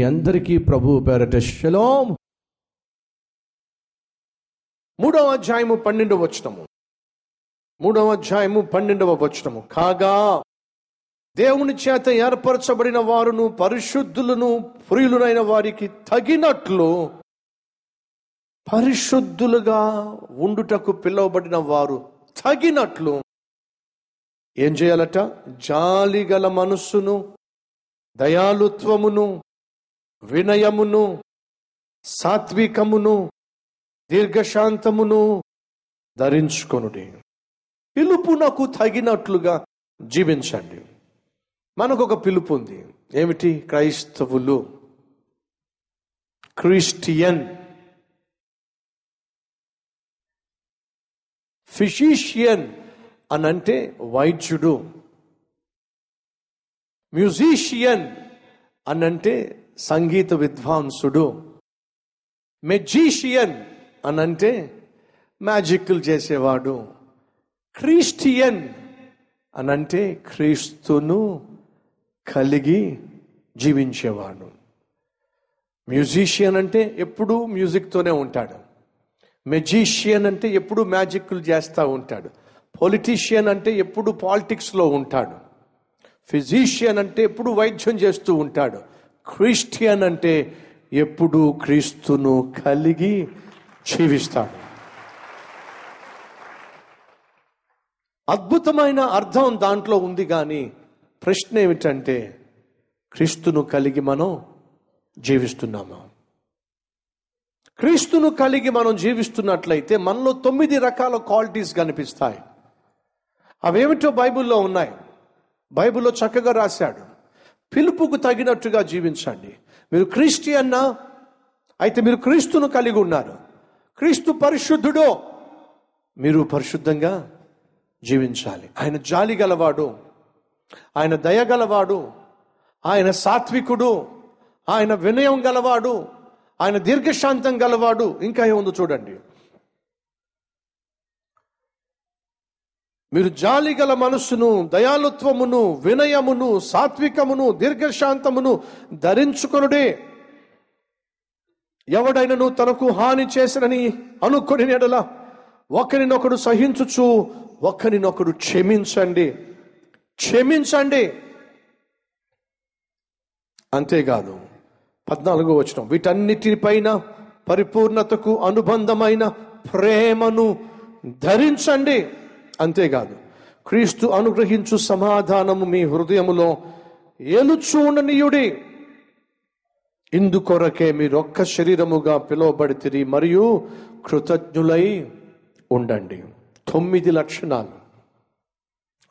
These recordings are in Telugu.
మీ అందరికీ ప్రభు పేరట షలోం మూడవ అధ్యాయము పన్నెండవ వచనము. మూడవ అధ్యాయము పన్నెండవ వచనము. కాగా దేవుని చేత ఏర్పరచబడిన వారును పరిశుద్ధులను ప్రియులనైన వారికి తగినట్లు పరిశుద్ధులుగా ఉండుటకు పిలువబడిన వారు తగినట్లు ఏం చేయాలట? జాలిగల మనస్సును దయాలుత్వమును వినయమును సాత్వికమును దీర్ఘశాంతమును ధరించుకొనుడి. పిలుపునకు తగినట్లుగా జీవించండి. మనకు ఒక పిలుపు ఉంది ఏమిటి? క్రైస్తవులు. క్రిస్టియన్. ఫిషీషియన్ అని అంటే వైద్యుడు. మ్యూజిషియన్ అని అంటే సంగీత విద్వాంసుడు మెజీషియన్ అని అంటే మ్యాజిక్లు చేసేవాడు. క్రిస్టియన్ అని అంటే క్రీస్తును కలిగి జీవించేవాడు. మ్యూజిషియన్ అంటే ఎప్పుడూ మ్యూజిక్తోనే ఉంటాడు. మెజీషియన్ అంటే ఎప్పుడు మ్యాజిక్లు చేస్తూ ఉంటాడు. పొలిటీషియన్ అంటే ఎప్పుడు పాలిటిక్స్లో ఉంటాడు. ఫిజీషియన్ అంటే ఎప్పుడు వైద్యం చేస్తూ ఉంటాడు. క్రిస్టియన్ అంటే ఎప్పుడు క్రీస్తును కలిగి జీవిస్తాడు అద్భుతమైన అర్థం దాంట్లో ఉంది కానీ ప్రశ్న ఏమిటంటే క్రీస్తును కలిగి మనం జీవిస్తున్నామా? క్రీస్తును కలిగి మనం జీవిస్తున్నట్లయితే మనలో తొమ్మిది రకాల క్వాలిటీస్ కనిపిస్తాయి. అవేమిటో బైబిల్లో ఉన్నాయి. బైబిల్లో చక్కగా రాశాడు. పిలుపుకు తగినట్టుగా జీవించండి. మీరు క్రిస్టియన్నా అయితే మీరు క్రీస్తును కలిగి ఉన్నారు. క్రీస్తు పరిశుద్ధుడో మీరు పరిశుద్ధంగా జీవించాలి. ఆయన జాలి గలవాడు ఆయన దయ గలవాడు ఆయన సాత్వికుడు ఆయన వినయం గలవాడు ఆయన దీర్ఘశాంతం గలవాడు. ఇంకా ఏముందో చూడండి? మీరు జాలి గల మనస్సును దయాలుత్వమును వినయమును సాత్వికమును దీర్ఘశాంతమును ధరించుకొనుడే. ఎవడైనను తనకు హాని చేసినని అనుకొని నెడల ఒకరినొకడు సహించుచు ఒకరినొకడు క్షమించండి. క్షమించండి. అంతేకాదు పద్నాలుగో వచనం వీటన్నిటిపైన పరిపూర్ణతకు అనుబంధమైన ప్రేమను ధరించండి. అంతేకాదు క్రీస్తు అనుగ్రహించు సమాధానము మీ హృదయములో ఏలుచు ఉండనీయుడి ఇందుకొరకే మీరొక్క శరీరముగా పిలువబడితిరి మరియు కృతజ్ఞులై ఉండండి. తొమ్మిది లక్షణాలు.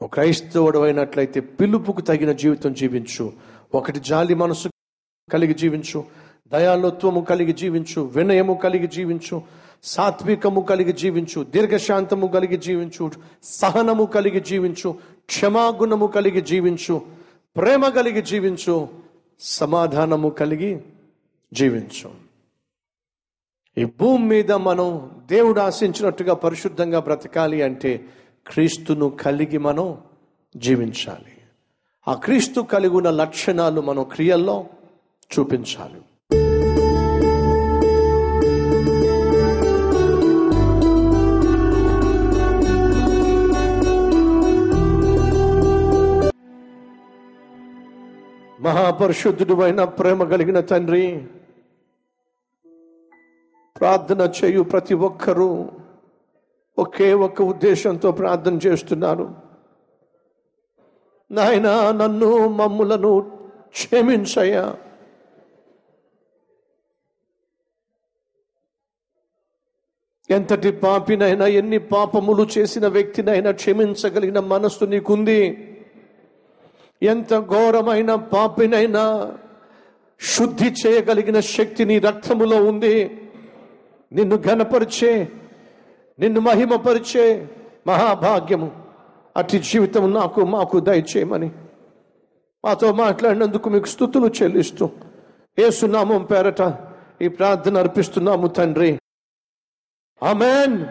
ఒక క్రైస్తవుడు అయినట్లయితే పిలుపుకు తగిన జీవితం జీవించు. ఒకటి జాలి మనసు కలిగి జీవించు. దయాలత్వము కలిగి జీవించు. వినయము కలిగి జీవించు. సాత్వికము కలిగి జీవించు దీర్ఘశాంతము కలిగి జీవించు సహనము కలిగి జీవించు క్షమాగుణము కలిగి జీవించు ప్రేమ కలిగి జీవించు సమాధానము కలిగి జీవించు. ఈ భూమి మీద మనం దేవుడు ఆశించినట్టుగా పరిశుద్ధంగా బ్రతకాలి అంటే క్రీస్తును కలిగి మనం జీవించాలి. ఆ క్రీస్తు కలిగి ఉన్న లక్షణాలు మనం క్రియల్లో చూపించాలి. మహాపరిశుద్ధుడు అయిన ప్రేమ కలిగిన తండ్రి ప్రార్థన చేయు ప్రతి ఒక్కరూ ఒకే ఒక్క ఉద్దేశంతో ప్రార్థన చేస్తున్నారు. నాయన నన్ను మమ్ములను క్షమించయ్యా. ఎంతటి పాపినైనా ఎన్ని పాపములు చేసిన వ్యక్తినైనా క్షమించగలిగిన మనస్సు నీకుంది. ఎంత ఘోరమైన పాపినైనా శుద్ధి చేయగలిగిన శక్తి నీ రక్తములో ఉంది. నిన్ను ఘనపరిచే నిన్ను మహిమపరిచే మహాభాగ్యము. అట్టి జీవితం నాకు మాకు దయచేయమని. మాతో మాట్లాడినందుకు మీకు స్థుతులు చెల్లిస్తూ ఏసునామం పేరట ఈ ప్రార్థన అర్పిస్తున్నాము తండ్రి. ఆమెన్.